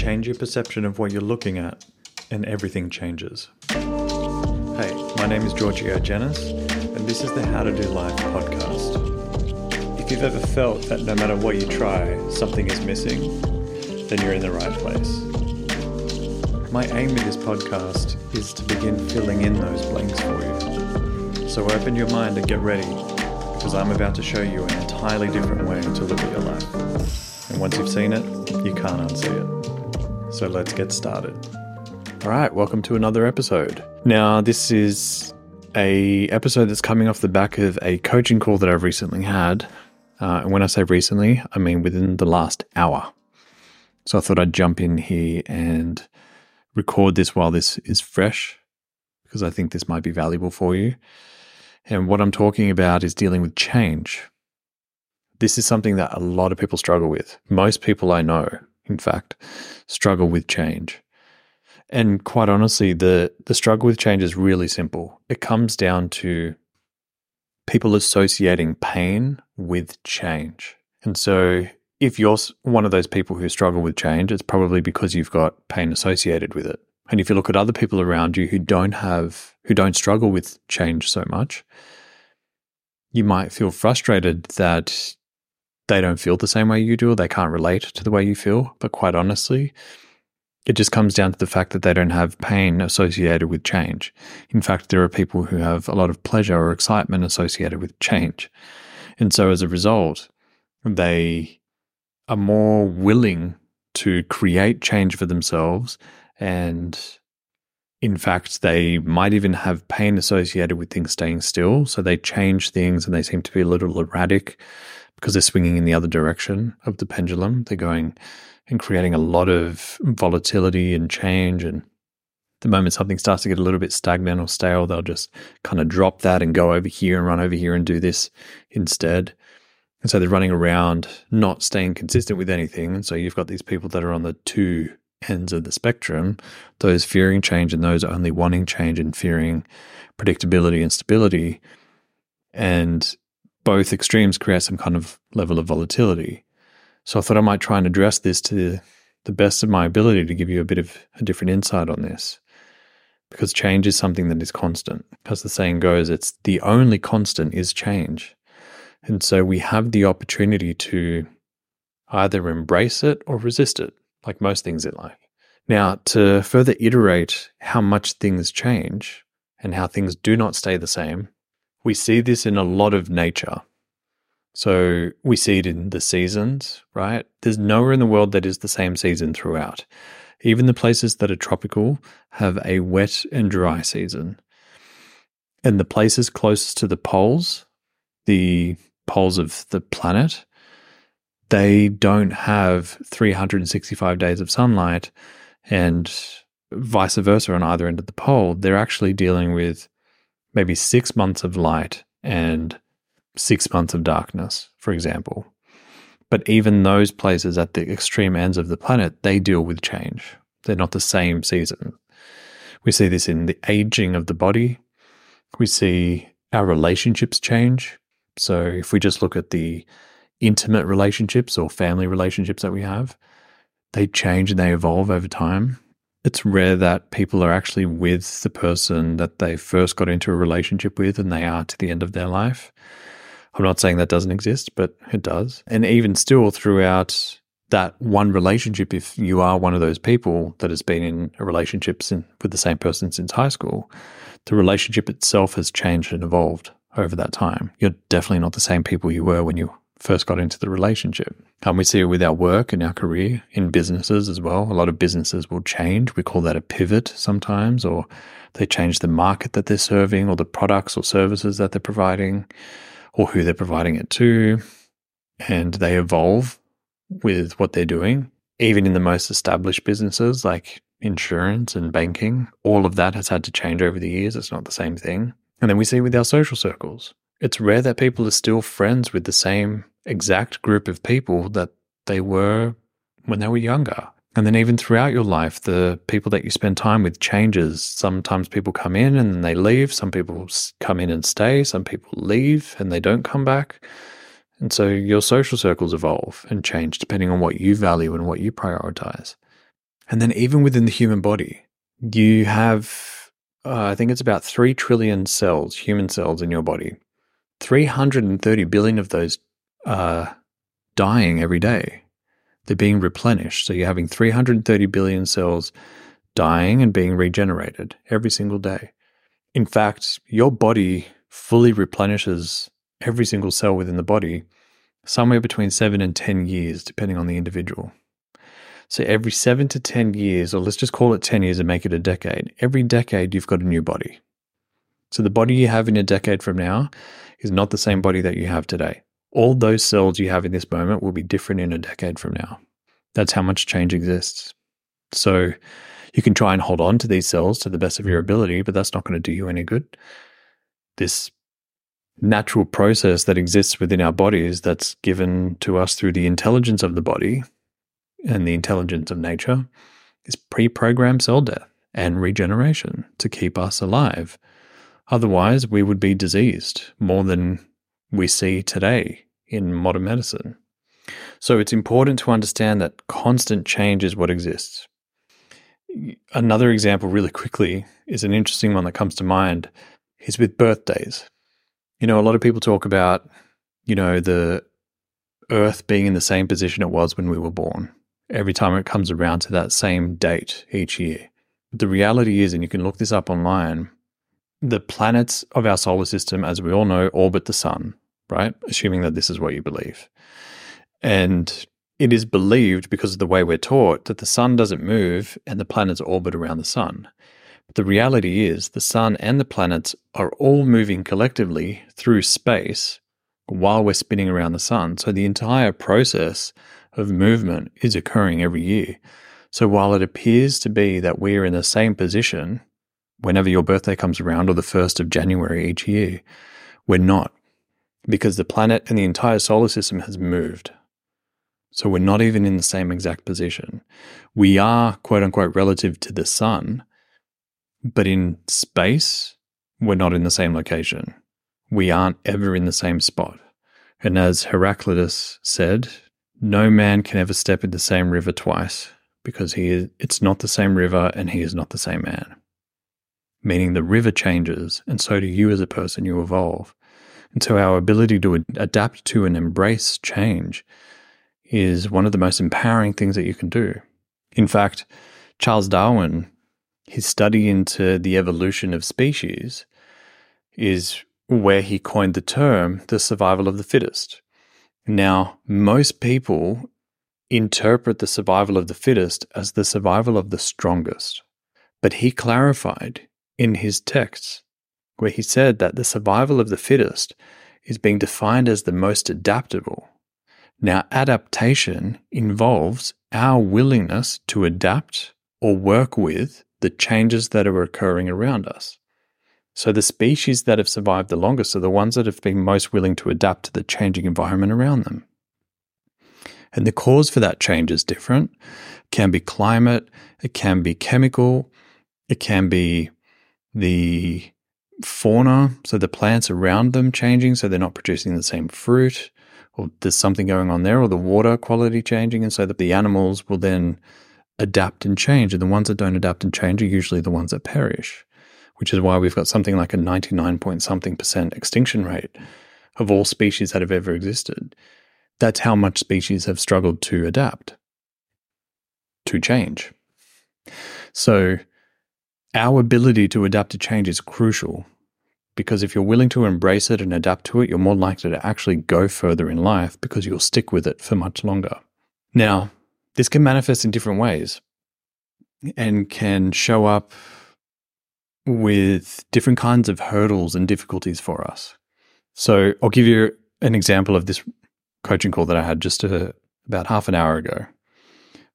Change your perception of what you're looking at, and everything changes. Hey, my name is Giorgio Janis, and this is the How to Do Life podcast. If you've ever felt that no matter what you try, something is missing, then you're in the right place. My aim with this podcast is to begin filling in those blanks for you. So open your mind and get ready, because I'm about to show you an entirely different way to look at your life. And once you've seen it, you can't unsee it. So let's get started. All right, welcome to another episode. Now, this is a episode that's coming off the back of a coaching call that I've recently had. Uh, and when I say recently, I mean within the last hour. So I thought I'd jump in here and record this while this is fresh because I think this might be valuable for you. And what I'm talking about is dealing with change. This is something that a lot of people struggle with. Most people I know, in fact, struggle with change. And quite honestly, the, the struggle with change is really simple. It comes down to people associating pain with change. And so if you're one of those people who struggle with change, it's probably because you've got pain associated with it. And if you look at other people around you who don't have, who don't struggle with change so much, you might feel frustrated that they don't feel the same way you do, or they can't relate to the way you feel. But quite honestly, it just comes down to the fact that they don't have pain associated with change. In fact, there are people who have a lot of pleasure or excitement associated with change. And so as a result, they are more willing to create change for themselves. And in fact, they might even have pain associated with things staying still. So they change things and they seem to be a little erratic because they're swinging in the other direction of the pendulum. They're going and creating a lot of volatility and change. And the moment something starts to get a little bit stagnant or stale, they'll just kind of drop that and go over here and run over here and do this instead. And so they're running around not staying consistent with anything. And so you've got these people that are on the two ends of the spectrum, those fearing change and those only wanting change and fearing predictability and stability. And both extremes create some kind of level of volatility. So I thought I might try and address this to the best of my ability to give you a bit of a different insight on this. Because change is something that is constant. As the saying goes, it's the only constant is change. And so we have the opportunity to either embrace it or resist it, like most things in life. Now, to further iterate how much things change and how things do not stay the same, we see this in a lot of nature. So we see it in the seasons, right? There's nowhere in the world that is the same season throughout. Even the places that are tropical have a wet and dry season. And the places closest to the poles, the poles of the planet, they don't have 365 days of sunlight and vice versa on either end of the pole. They're actually dealing with maybe six months of light and six months of darkness, for example. But even those places at the extreme ends of the planet, they deal with change. They're not the same season. We see this in the aging of the body. We see our relationships change. So if we just look at the intimate relationships or family relationships that we have, they change and they evolve over time. It's rare that people are actually with the person that they first got into a relationship with and they are to the end of their life. I'm not saying that doesn't exist, but it does. And even still, throughout that one relationship, if you are one of those people that has been in a relationship with the same person since high school, the relationship itself has changed and evolved over that time. You're definitely not the same people you were when you first got into the relationship. And we see it with our work and our career in businesses as well. A lot of businesses will change. We call that a pivot sometimes, or they change the market that they're serving, or the products or services that they're providing, or who they're providing it to. And they evolve with what they're doing. Even in the most established businesses like insurance and banking, all of that has had to change over the years. It's not the same thing. And then we see with our social circles, it's rare that people are still friends with the same exact group of people that they were when they were younger. And then even throughout your life, the people that you spend time with changes. Sometimes people come in and they leave. Some people come in and stay. Some people leave and they don't come back. And so your social circles evolve and change depending on what you value and what you prioritize. And then, even within the human body, you have, uh, I think it's about 3 trillion cells, human cells in your body. 330 billion of those are dying every day. They're being replenished. So you're having 330 billion cells dying and being regenerated every single day. In fact, your body fully replenishes every single cell within the body somewhere between seven and 10 years, depending on the individual. So every seven to 10 years, or let's just call it 10 years and make it a decade, every decade you've got a new body. So the body you have in a decade from now is not the same body that you have today. All those cells you have in this moment will be different in a decade from now. That's how much change exists. So you can try and hold on to these cells to the best of your ability, but that's not going to do you any good. This natural process that exists within our bodies that's given to us through the intelligence of the body and the intelligence of nature is pre programmed cell death and regeneration to keep us alive. Otherwise, we would be diseased more than we see today in modern medicine. So it's important to understand that constant change is what exists. Another example, really quickly, is an interesting one that comes to mind is with birthdays. You know, a lot of people talk about, you know, the Earth being in the same position it was when we were born every time it comes around to that same date each year. But the reality is, and you can look this up online, the planets of our solar system, as we all know, orbit the sun, right? Assuming that this is what you believe. And it is believed because of the way we're taught that the sun doesn't move and the planets orbit around the sun. But the reality is the sun and the planets are all moving collectively through space while we're spinning around the sun. So the entire process of movement is occurring every year. So while it appears to be that we're in the same position whenever your birthday comes around or the 1st of January each year, we're not because the planet and the entire solar system has moved. So we're not even in the same exact position. We are, quote unquote, relative to the sun, but in space, we're not in the same location. We aren't ever in the same spot. And as Heraclitus said, no man can ever step in the same river twice because he is, it's not the same river and he is not the same man. Meaning the river changes and so do you as a person, you evolve. And so our ability to adapt to and embrace change is one of the most empowering things that you can do. In fact, Charles Darwin, his study into the evolution of species is where he coined the term the survival of the fittest. Now, most people interpret the survival of the fittest as the survival of the strongest. But he clarified in his texts where he said that the survival of the fittest is being defined as the most adaptable now, adaptation involves our willingness to adapt or work with the changes that are occurring around us. So, the species that have survived the longest are the ones that have been most willing to adapt to the changing environment around them. And the cause for that change is different. It can be climate, it can be chemical, it can be the fauna, so the plants around them changing, so they're not producing the same fruit or there's something going on there, or the water quality changing, and so that the animals will then adapt and change. And the ones that don't adapt and change are usually the ones that perish, which is why we've got something like a 99 point something percent extinction rate of all species that have ever existed. That's how much species have struggled to adapt, to change. So, our ability to adapt to change is crucial because if you're willing to embrace it and adapt to it, you're more likely to actually go further in life because you'll stick with it for much longer. Now, this can manifest in different ways and can show up with different kinds of hurdles and difficulties for us. So, I'll give you an example of this coaching call that I had just a, uh, about half an hour ago,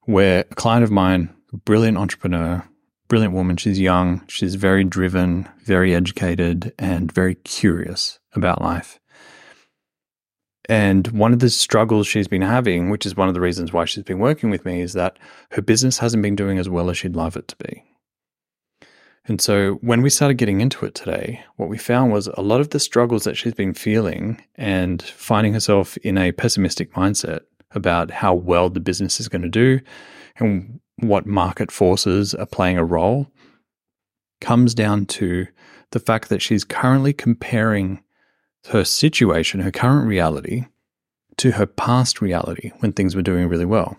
where a client of mine, a brilliant entrepreneur, brilliant woman. She's young, she's very driven, very educated, and very curious about life. And one of the struggles she's been having, which is one of the reasons why she's been working with me, is that her business hasn't been doing as well as she'd love it to be. And so when we started getting into it today, what we found was a lot of the struggles that she's been feeling and finding herself in a pessimistic mindset about how well the business is going to do and what market forces are playing a role comes down to the fact that she's currently comparing her situation, her current reality, to her past reality when things were doing really well.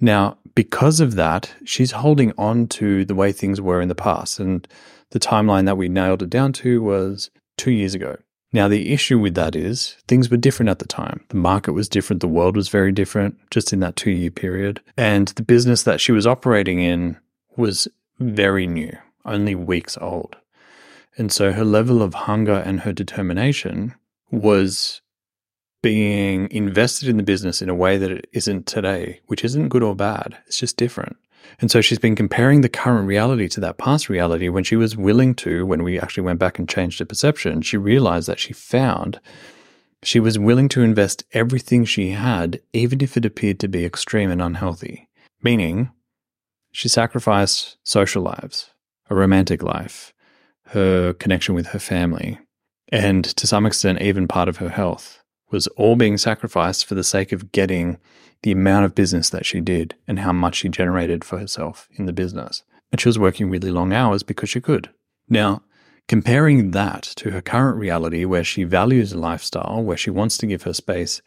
Now, because of that, she's holding on to the way things were in the past. And the timeline that we nailed it down to was two years ago. Now, the issue with that is things were different at the time. The market was different, the world was very different just in that two year period. And the business that she was operating in was very new, only weeks old. And so her level of hunger and her determination was being invested in the business in a way that it isn't today, which isn't good or bad. It's just different. And so she's been comparing the current reality to that past reality when she was willing to, when we actually went back and changed her perception, she realized that she found she was willing to invest everything she had, even if it appeared to be extreme and unhealthy. Meaning, she sacrificed social lives, a romantic life, her connection with her family, and to some extent, even part of her health was all being sacrificed for the sake of getting the amount of business that she did and how much she generated for herself in the business. And she was working really long hours because she could. Now, comparing that to her current reality where she values a lifestyle, where she wants to give her space,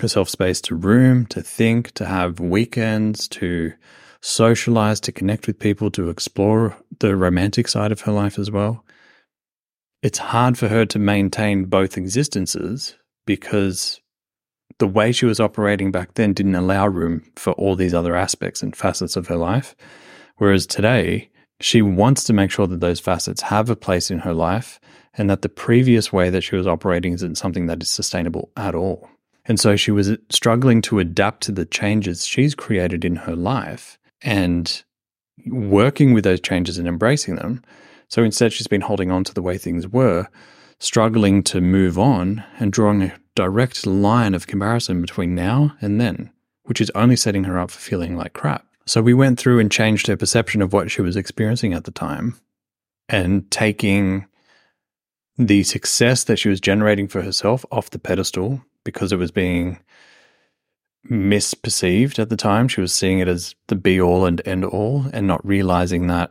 herself space to room, to think, to have weekends, to socialize, to connect with people, to explore the romantic side of her life as well. It's hard for her to maintain both existences because the way she was operating back then didn't allow room for all these other aspects and facets of her life. Whereas today, she wants to make sure that those facets have a place in her life and that the previous way that she was operating isn't something that is sustainable at all. And so she was struggling to adapt to the changes she's created in her life and working with those changes and embracing them. So instead, she's been holding on to the way things were, struggling to move on and drawing a direct line of comparison between now and then, which is only setting her up for feeling like crap. So we went through and changed her perception of what she was experiencing at the time and taking the success that she was generating for herself off the pedestal because it was being misperceived at the time. She was seeing it as the be all and end all and not realizing that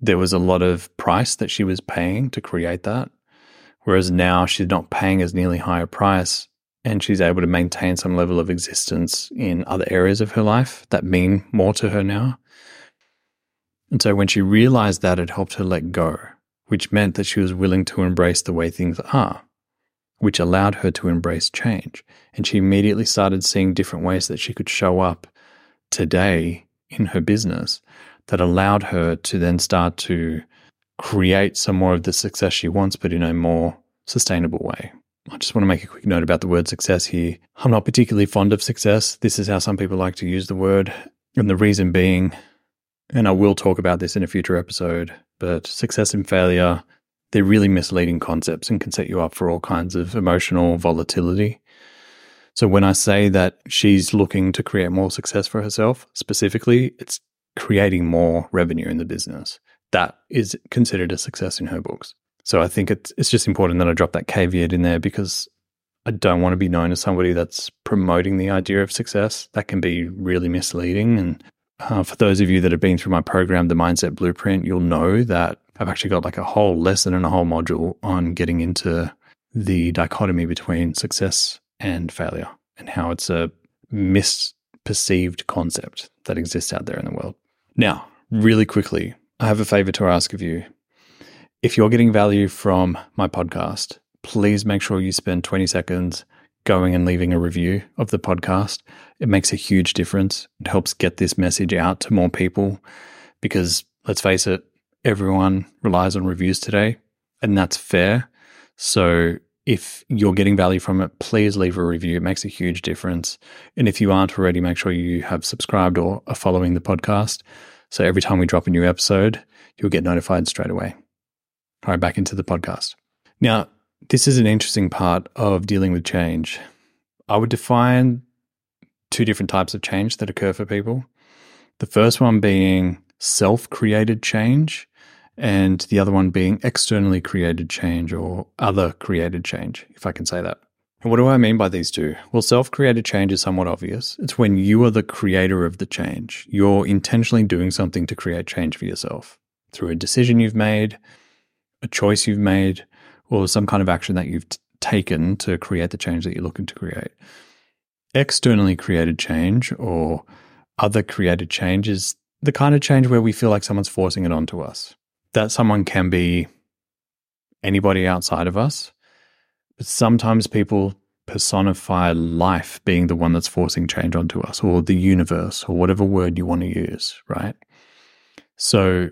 there was a lot of price that she was paying to create that. Whereas now she's not paying as nearly high a price and she's able to maintain some level of existence in other areas of her life that mean more to her now. And so when she realized that, it helped her let go, which meant that she was willing to embrace the way things are, which allowed her to embrace change. And she immediately started seeing different ways that she could show up today in her business that allowed her to then start to create some more of the success she wants, but in a more sustainable way. I just want to make a quick note about the word success here. I'm not particularly fond of success. This is how some people like to use the word. And the reason being, and I will talk about this in a future episode, but success and failure, they're really misleading concepts and can set you up for all kinds of emotional volatility. So when I say that she's looking to create more success for herself, specifically, it's creating more revenue in the business that is considered a success in her books. So I think it's it's just important that I drop that caveat in there because I don't want to be known as somebody that's promoting the idea of success. That can be really misleading. And uh, for those of you that have been through my program, the Mindset Blueprint, you'll know that I've actually got like a whole lesson and a whole module on getting into the dichotomy between success and failure and how it's a misperceived concept that exists out there in the world. Now, really quickly, I have a favor to ask of you. If you're getting value from my podcast, please make sure you spend 20 seconds going and leaving a review of the podcast. It makes a huge difference. It helps get this message out to more people because let's face it, everyone relies on reviews today, and that's fair. So if you're getting value from it, please leave a review. It makes a huge difference. And if you aren't already, make sure you have subscribed or are following the podcast. So every time we drop a new episode, you'll get notified straight away. All right, back into the podcast. Now, this is an interesting part of dealing with change. I would define two different types of change that occur for people. The first one being self created change, and the other one being externally created change or other created change, if I can say that. And what do I mean by these two? Well, self created change is somewhat obvious. It's when you are the creator of the change. You're intentionally doing something to create change for yourself through a decision you've made, a choice you've made, or some kind of action that you've t- taken to create the change that you're looking to create. Externally created change or other created change is the kind of change where we feel like someone's forcing it onto us. That someone can be anybody outside of us. But sometimes people personify life being the one that's forcing change onto us, or the universe, or whatever word you want to use, right? So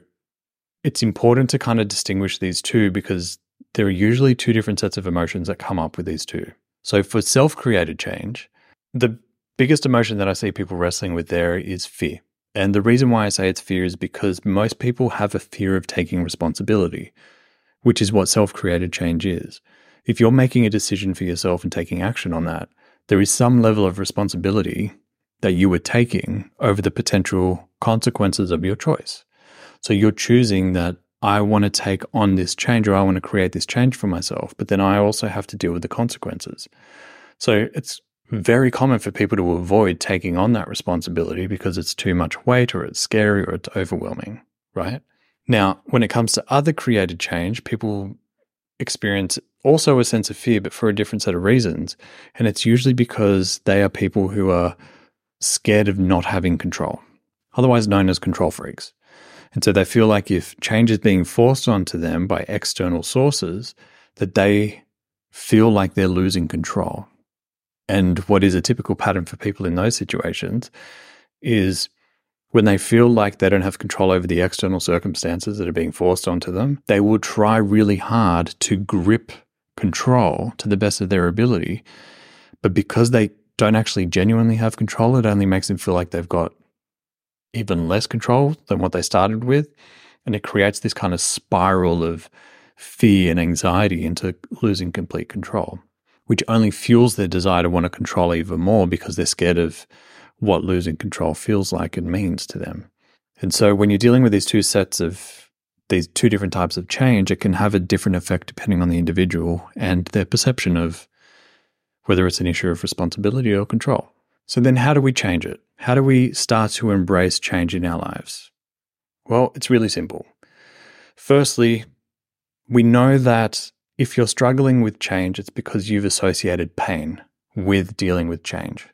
it's important to kind of distinguish these two because there are usually two different sets of emotions that come up with these two. So for self created change, the biggest emotion that I see people wrestling with there is fear. And the reason why I say it's fear is because most people have a fear of taking responsibility which is what self created change is. If you're making a decision for yourself and taking action on that, there is some level of responsibility that you are taking over the potential consequences of your choice. So you're choosing that I want to take on this change or I want to create this change for myself, but then I also have to deal with the consequences. So it's very common for people to avoid taking on that responsibility because it's too much weight or it's scary or it's overwhelming, right? Now, when it comes to other created change, people experience also a sense of fear, but for a different set of reasons. And it's usually because they are people who are scared of not having control, otherwise known as control freaks. And so they feel like if change is being forced onto them by external sources, that they feel like they're losing control. And what is a typical pattern for people in those situations is when they feel like they don't have control over the external circumstances that are being forced onto them, they will try really hard to grip control to the best of their ability. But because they don't actually genuinely have control, it only makes them feel like they've got even less control than what they started with. And it creates this kind of spiral of fear and anxiety into losing complete control, which only fuels their desire to want to control even more because they're scared of what losing control feels like and means to them. And so when you're dealing with these two sets of these two different types of change, it can have a different effect depending on the individual and their perception of whether it's an issue of responsibility or control. So then how do we change it? How do we start to embrace change in our lives? Well, it's really simple. Firstly, we know that if you're struggling with change, it's because you've associated pain with dealing with change.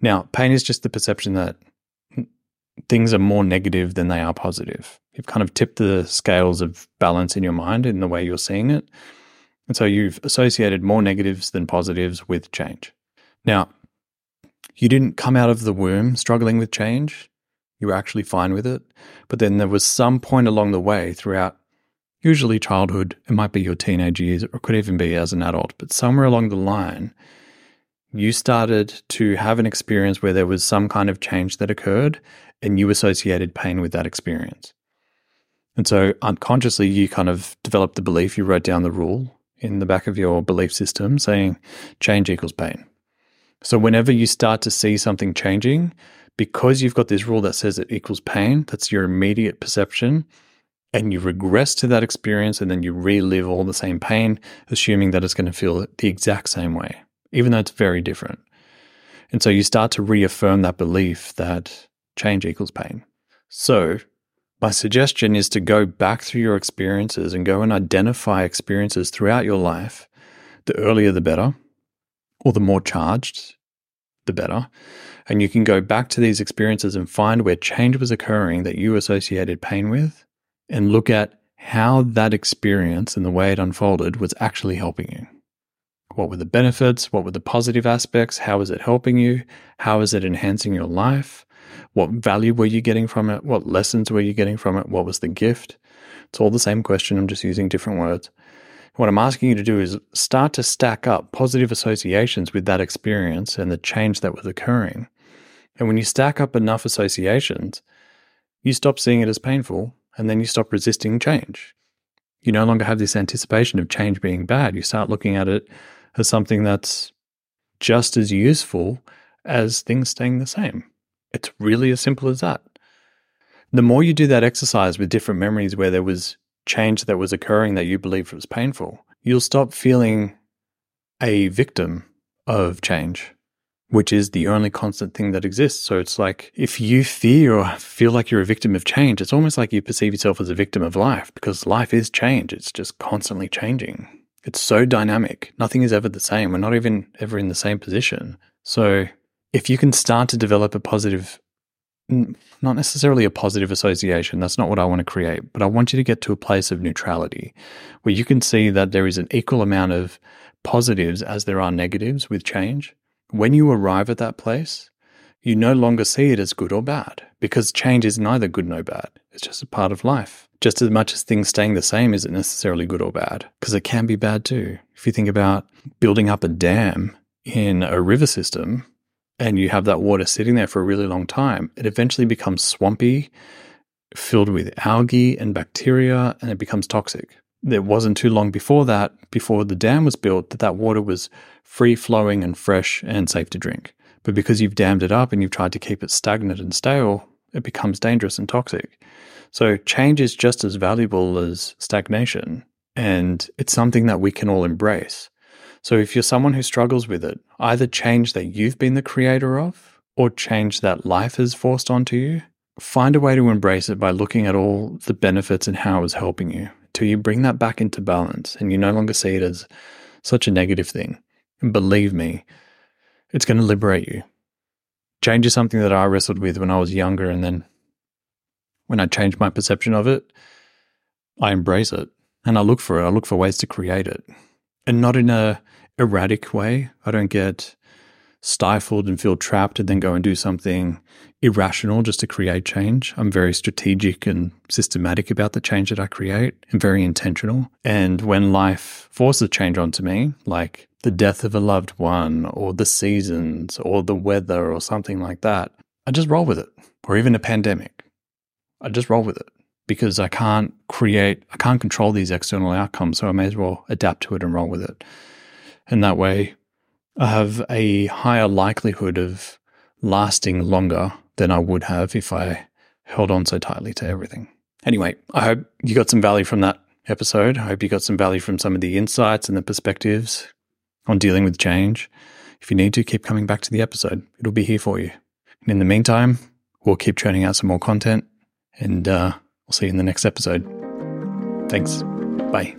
Now, pain is just the perception that things are more negative than they are positive. You've kind of tipped the scales of balance in your mind in the way you're seeing it. And so you've associated more negatives than positives with change. Now, you didn't come out of the womb struggling with change. You were actually fine with it. But then there was some point along the way throughout, usually childhood, it might be your teenage years, or could even be as an adult, but somewhere along the line, you started to have an experience where there was some kind of change that occurred and you associated pain with that experience. And so unconsciously, you kind of developed the belief, you wrote down the rule in the back of your belief system saying change equals pain. So whenever you start to see something changing, because you've got this rule that says it equals pain, that's your immediate perception, and you regress to that experience and then you relive all the same pain, assuming that it's going to feel the exact same way even though it's very different. And so you start to reaffirm that belief that change equals pain. So, my suggestion is to go back through your experiences and go and identify experiences throughout your life. The earlier, the better, or the more charged, the better. And you can go back to these experiences and find where change was occurring that you associated pain with and look at how that experience and the way it unfolded was actually helping you. What were the benefits? What were the positive aspects? How is it helping you? How is it enhancing your life? What value were you getting from it? What lessons were you getting from it? What was the gift? It's all the same question. I'm just using different words. What I'm asking you to do is start to stack up positive associations with that experience and the change that was occurring. And when you stack up enough associations, you stop seeing it as painful and then you stop resisting change. You no longer have this anticipation of change being bad. You start looking at it as something that's just as useful as things staying the same. It's really as simple as that. The more you do that exercise with different memories where there was change that was occurring that you believed was painful, you'll stop feeling a victim of change, which is the only constant thing that exists. So it's like if you fear or feel like you're a victim of change, it's almost like you perceive yourself as a victim of life because life is change. It's just constantly changing. It's so dynamic. Nothing is ever the same. We're not even ever in the same position. So if you can start to develop a positive not necessarily a positive association. That's not what I want to create. But I want you to get to a place of neutrality where you can see that there is an equal amount of positives as there are negatives with change. When you arrive at that place, you no longer see it as good or bad because change is neither good nor bad. It's just a part of life. Just as much as things staying the same isn't necessarily good or bad because it can be bad too. If you think about building up a dam in a river system, and you have that water sitting there for a really long time, it eventually becomes swampy, filled with algae and bacteria, and it becomes toxic. It wasn't too long before that, before the dam was built, that that water was free flowing and fresh and safe to drink. But because you've dammed it up and you've tried to keep it stagnant and stale, it becomes dangerous and toxic. So change is just as valuable as stagnation. And it's something that we can all embrace. So if you're someone who struggles with it, either change that you've been the creator of or change that life has forced onto you, find a way to embrace it by looking at all the benefits and how it's helping you till you bring that back into balance and you no longer see it as such a negative thing. And believe me, it's going to liberate you. Change is something that I wrestled with when I was younger. And then when I changed my perception of it, I embrace it and I look for it. I look for ways to create it and not in a erratic way. I don't get stifled and feel trapped and then go and do something irrational just to create change. I'm very strategic and systematic about the change that I create and very intentional. And when life forces change onto me, like the death of a loved one or the seasons or the weather or something like that, I just roll with it. Or even a pandemic. I just roll with it because I can't create, I can't control these external outcomes. So I may as well adapt to it and roll with it. And that way, I have a higher likelihood of lasting longer than I would have if I held on so tightly to everything. Anyway, I hope you got some value from that episode. I hope you got some value from some of the insights and the perspectives on dealing with change. If you need to, keep coming back to the episode, it'll be here for you. And in the meantime, we'll keep churning out some more content and uh, We'll see you in the next episode. Thanks. Bye.